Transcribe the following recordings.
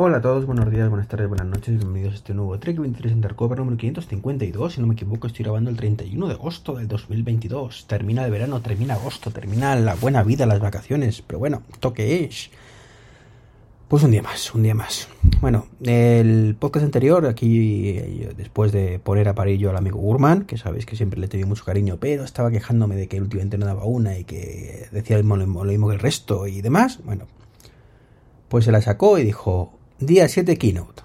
Hola a todos, buenos días, buenas tardes, buenas noches, bienvenidos a este nuevo Trek 23 Undercover número 552. Si no me equivoco, estoy grabando el 31 de agosto del 2022. Termina el verano, termina agosto, termina la buena vida, las vacaciones. Pero bueno, toque es. Pues un día más, un día más. Bueno, el podcast anterior, aquí eh, después de poner a al amigo Gurman, que sabéis que siempre le tenido mucho cariño, pero estaba quejándome de que últimamente no daba una y que decía lo mismo que el resto y demás. Bueno, pues se la sacó y dijo, Día 7 Keynote.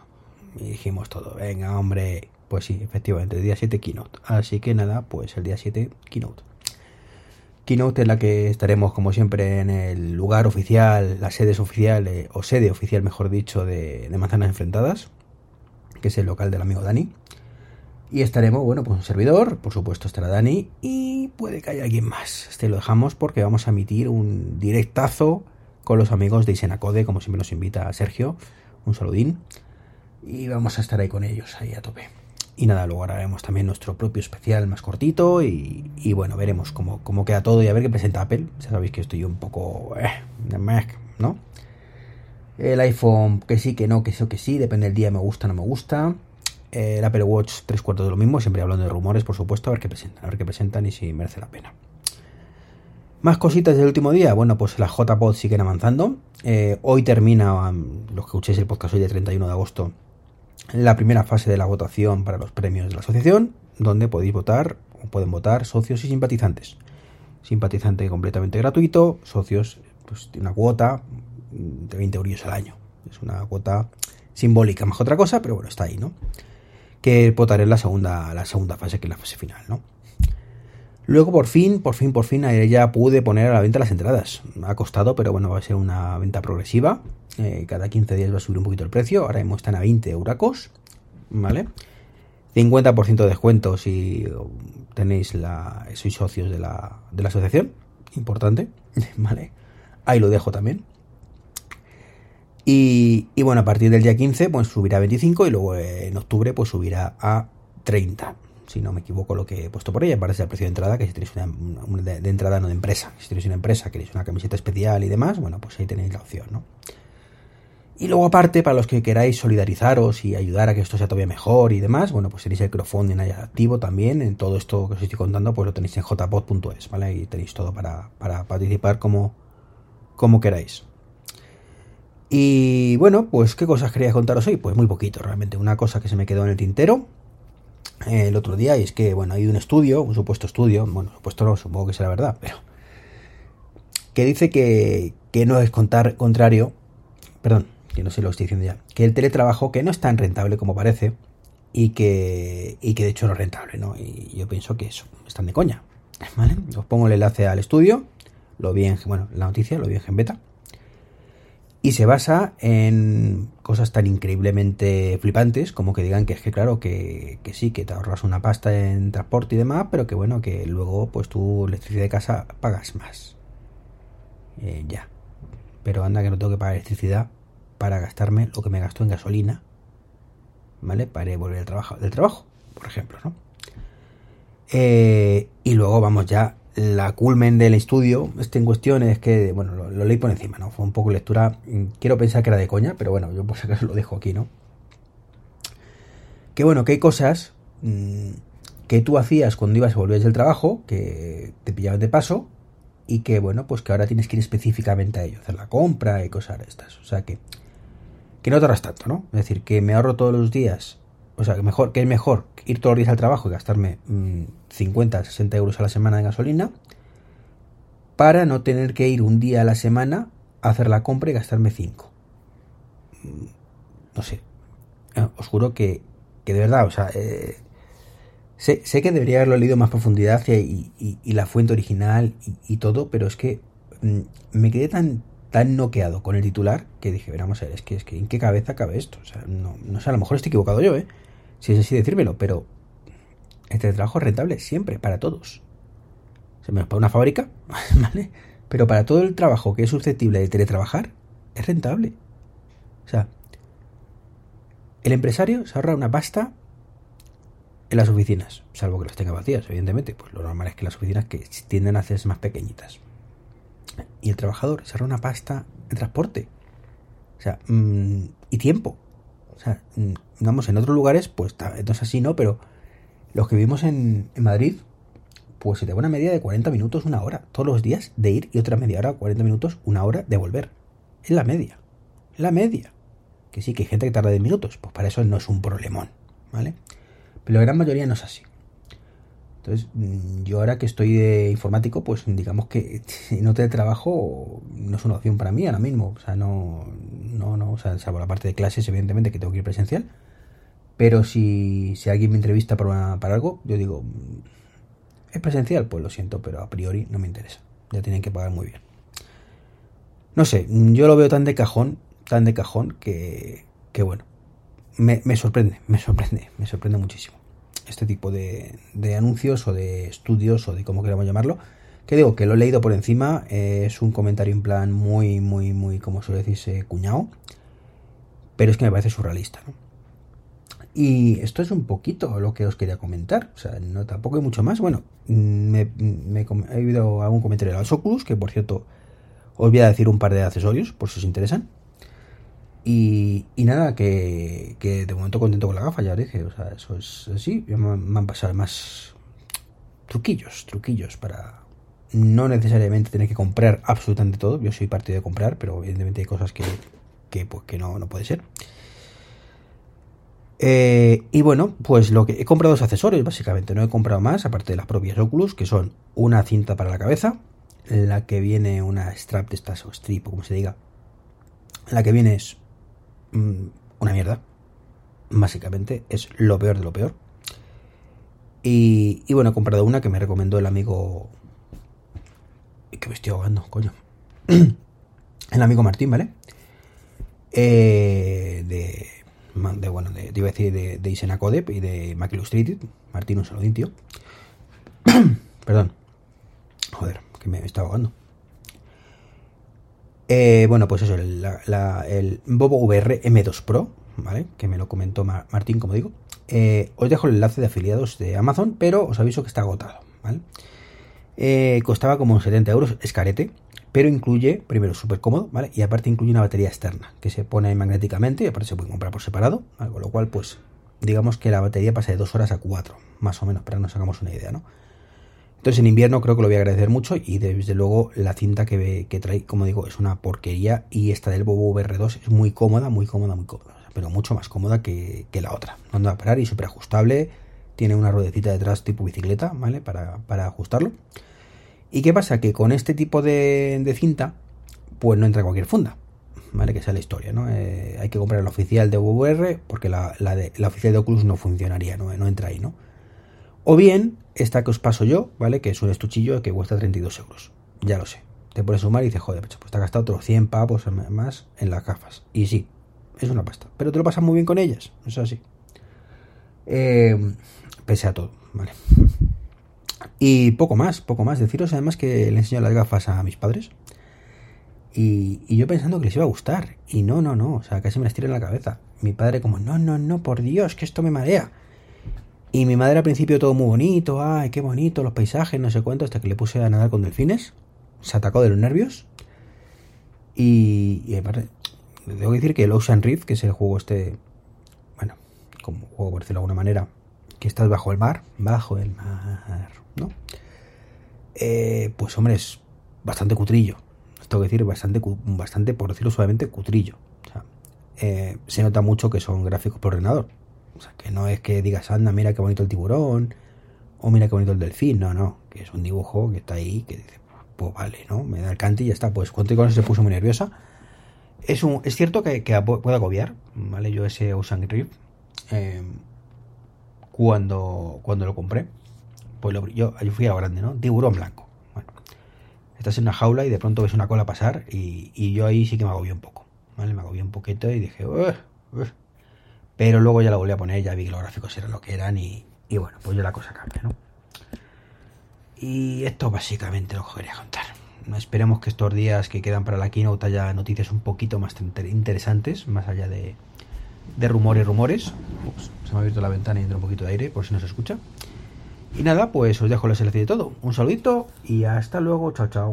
Dijimos todo, venga hombre, pues sí, efectivamente, día 7 Keynote. Así que nada, pues el día 7 Keynote. Keynote en la que estaremos como siempre en el lugar oficial, la sede oficial, eh, o sede oficial mejor dicho, de, de Manzanas Enfrentadas, que es el local del amigo Dani. Y estaremos, bueno, pues un servidor, por supuesto estará Dani, y puede que haya alguien más. Este lo dejamos porque vamos a emitir un directazo con los amigos de Isenacode, como siempre nos invita Sergio un saludín. Y vamos a estar ahí con ellos, ahí a tope. Y nada, luego haremos también nuestro propio especial más cortito y, bueno, veremos cómo, cómo, queda todo y a ver qué presenta Apple. Ya sabéis que estoy un poco... Eh, ¿no? El iPhone que sí, que no, que sí, que sí, depende del día, me gusta, no me gusta. El Apple Watch tres cuartos de lo mismo, siempre hablando de rumores, por supuesto, a ver qué presentan, a ver qué presentan y si merece la pena. Más cositas del último día. Bueno, pues las JPod siguen avanzando. Eh, hoy termina, um, los que escuchéis el podcast hoy de 31 de agosto, la primera fase de la votación para los premios de la asociación, donde podéis votar o pueden votar socios y simpatizantes. Simpatizante completamente gratuito, socios, pues una cuota de 20 euros al año. Es una cuota simbólica, más otra cosa, pero bueno, está ahí, ¿no? Que votaré en la segunda, la segunda fase, que es la fase final, ¿no? Luego por fin, por fin, por fin ya pude poner a la venta las entradas. Ha costado, pero bueno, va a ser una venta progresiva. Eh, cada 15 días va a subir un poquito el precio. Ahora mismo están a 20 euracos. ¿Vale? 50% de descuento si tenéis la, sois socios de la, de la asociación. Importante. ¿Vale? Ahí lo dejo también. Y, y, bueno, a partir del día 15 pues subirá a 25 y luego en octubre pues subirá a 30 si no me equivoco lo que he puesto por ella, parece el precio de entrada, que si tenéis una, de, entrada no de empresa, si tenéis una empresa, queréis una camiseta especial y demás, bueno, pues ahí tenéis la opción, ¿no? Y luego aparte, para los que queráis solidarizaros y ayudar a que esto sea todavía mejor y demás, bueno, pues tenéis el crowdfunding ahí activo también, en todo esto que os estoy contando, pues lo tenéis en jpod.es, ¿vale? Y tenéis todo para, para participar como, como queráis. Y bueno, pues qué cosas quería contaros hoy, pues muy poquito, realmente. Una cosa que se me quedó en el tintero, el otro día y es que, bueno, hay un estudio, un supuesto estudio, bueno, supuesto no, supongo que será verdad, pero que dice que, que no es contar, contrario, perdón, que no sé lo estoy diciendo ya, que el teletrabajo que no es tan rentable como parece y que, y que de hecho no es rentable, ¿no? Y yo pienso que eso, están de coña, ¿vale? Os pongo el enlace al estudio, lo vi en, bueno, la noticia, lo vi en Beta y se basa en cosas tan increíblemente flipantes como que digan que es que claro que, sí, que te ahorras una pasta en transporte y demás, pero que bueno, que luego pues tu electricidad de casa pagas más. Eh, ya. Pero anda que no tengo que pagar electricidad para gastarme lo que me gasto en gasolina. ¿Vale? Para volver al trabajo, del trabajo, por ejemplo, ¿no? Eh, y luego vamos ya la culmen del estudio este en cuestión es que, bueno, lo, leí por encima, ¿no? Fue un poco lectura, mm, quiero pensar que era de coña, pero bueno, yo por si acaso lo dejo aquí, ¿no? Que bueno, que hay cosas mm, que tú hacías cuando ibas y volvías del trabajo, que te pillaban de paso, y que bueno, pues que ahora tienes que ir específicamente a ello, hacer la compra y cosas de estas. O sea que, que no te ahorras tanto, ¿no? Es decir, que me ahorro todos los días o sea, que, mejor, que es mejor ir todos los días al trabajo y gastarme 50, mm, 60 euros a la semana de gasolina para no tener que ir un día a la semana a hacer la compra y gastarme 5. Mm, no sé. Eh, os juro que, que de verdad, o sea, eh, sé, sé, que debería haberlo leído más profundidad y, y, la fuente original y, todo, pero es que mm, me quedé tan tan noqueado con el titular que dije, veramos a ver, es que, es que ¿en qué cabeza cabe esto? O sea, no, no sé, a lo mejor estoy equivocado yo, ¿eh? Si es así decírmelo, pero el teletrabajo es rentable siempre, para todos. Se me para una fábrica, ¿vale? Pero para todo el trabajo que es susceptible de teletrabajar, es rentable. O sea, el empresario se ahorra una pasta en las oficinas, salvo que las tenga vacías, evidentemente. Pues lo normal es que las oficinas que tienden a hacerse más pequeñitas y el trabajador se ahorra una pasta en transporte. O sea, mm, y tiempo. O sea, mm, vamos, en otros lugares, pues entonces así, ¿no? Pero los que vivimos en, en Madrid, pues se te va una media de 40 minutos, una hora, todos los días de ir y otra media hora, 40 minutos, una hora de volver. Es la media. La media. Que sí, que hay gente que tarda 10 minutos, pues para eso no es un problemón, ¿vale? Pero la gran mayoría no es así. Entonces, mm, yo ahora que estoy de informático, pues digamos que si no te trabajo no es una opción para mí ahora mismo. O sea, no, no, no, o sea, salvo la parte de clases, evidentemente, que tengo que ir presencial. Pero si, si alguien me entrevista para, para algo, yo digo, ¿Es presencial? Pues lo siento, pero a priori no me interesa. Ya tienen que pagar muy bien. No sé, yo lo veo tan de cajón, tan de cajón, que, que bueno, me, sorprende, me sorprende, me sorprende muchísimo. Este tipo de, de, anuncios o de estudios o de como queramos llamarlo. Que digo, que lo he leído por encima, es un comentario en plan muy, muy, muy, como suele decirse, cuñado. Pero es que me parece surrealista, ¿no? Y esto es un poquito lo que os quería comentar. O sea, no tampoco hay mucho más. Bueno, me, he oído algún comentario de los Oculus, que por cierto os voy a decir un par de accesorios, por si os interesan. Y, nada, que, de momento contento con la gafa, ya os dije. O sea, eso es así. Me, me han pasado más truquillos, truquillos para no necesariamente tener que comprar absolutamente todo. Yo soy partido de comprar, pero evidentemente hay cosas que, que, pues, que no, no puede ser. Eh, y bueno, pues lo que he comprado dos accesorios, básicamente. No he comprado más, aparte de las propias Oculus, que son una cinta para la cabeza, la que viene una strap de estas, o strip, o como se diga. La que viene es mm, una mierda. Básicamente, es lo peor de lo peor. Y, bueno, he comprado una que me recomendó el amigo. Que me estoy ahogando, coño. el amigo Martín, ¿vale? Eh, de de bueno, de, iba a decir de, de Isena Codep y de Mac Illustrated. Martín, un saludín, tío. Perdón. Joder, que me está ahogando. Eh, bueno, pues eso, el, Bobo VR M2 Pro, ¿vale? Que me lo comentó Martín, como digo. Eh, os dejo el enlace de afiliados de Amazon, pero os aviso que está agotado, ¿vale? Eh, costaba como 70 euros, es carete pero incluye, primero, súper cómodo, ¿vale? Y aparte incluye una batería externa que se pone magnéticamente y aparte se puede comprar por separado, con lo cual, pues, digamos que la batería pasa de 2 horas a 4, más o menos, para que nos hagamos una idea, ¿no? Entonces en invierno creo que lo voy a agradecer mucho y desde luego la cinta que, que trae, como digo, es una porquería y esta del Bobo VR2 es muy cómoda, muy cómoda, muy cómoda, pero mucho más cómoda que, la otra. No anda a parar y súper ajustable, tiene una ruedecita detrás tipo bicicleta, ¿vale? Para, para ajustarlo. ¿Y qué pasa? Que con este tipo de, cinta, pues no entra cualquier funda. ¿Vale? Que sea la historia, ¿no? Eh, hay que comprar la oficial de VR porque la, de, la oficial de Oculus no funcionaría, ¿no? no entra ahí, ¿no? O bien, esta que os paso yo, ¿vale? Que es un estuchillo que cuesta 32 euros. Ya lo sé. Te pones sumar y dices, joder, pues te has gastado otros 100 pavos más en las gafas. Y sí, es una pasta. Pero te lo pasas muy bien con ellas. Es así. Eh, pese a todo, ¿vale? Y poco más, poco más. Deciros además que le enseño las gafas a mis padres. Y, yo pensando que les iba a gustar. Y no, no, no. O sea, casi me las tiro en la cabeza. Mi padre como, no, no, no, por Dios, que esto me marea. Y mi madre al principio todo muy bonito. Ay, qué bonito, los paisajes, no sé cuánto. Hasta que le puse a nadar con delfines. Se atacó de los nervios. Y, y aparte, debo decir que el Ocean Rift, que es el juego este... Bueno, como juego por decirlo de alguna manera. Que estás bajo el mar. Bajo el mar ¿no? Eh, pues hombre, es bastante cutrillo. Tengo que decir, bastante, bastante, por decirlo suavemente, cutrillo. Eh, se nota mucho que son gráficos por ordenador. O sea, que no es que digas, anda, mira qué bonito el tiburón, o mira qué bonito el delfín, no, no, que es un dibujo que está ahí, que dice, pues vale, ¿no? Me da el cante y ya está. Pues cuando con eso se puso muy nerviosa. Es, un, es cierto que, que puede agobiar, ¿vale? Yo ese Ocean eh, cuando, cuando lo compré, pues yo, fui a lo grande, ¿no? Tiburón blanco. Bueno, estás en una jaula y de pronto ves una cola pasar y, yo ahí sí que me agobié un poco, ¿vale? Me agobié un poquito y dije, pero luego ya la volví a poner, ya vi que los gráficos eran lo que eran y, bueno, pues ya la cosa cambia, ¿no? Y esto básicamente lo que quería contar. Esperemos que estos días que quedan para la keynote haya noticias un poquito más interesantes, más allá de, de rumores, rumores. Se me ha abierto la ventana y entra un poquito de aire, por si no se escucha. Y nada, pues os dejo la selección de todo. Un saludito y hasta luego. Chao, chao.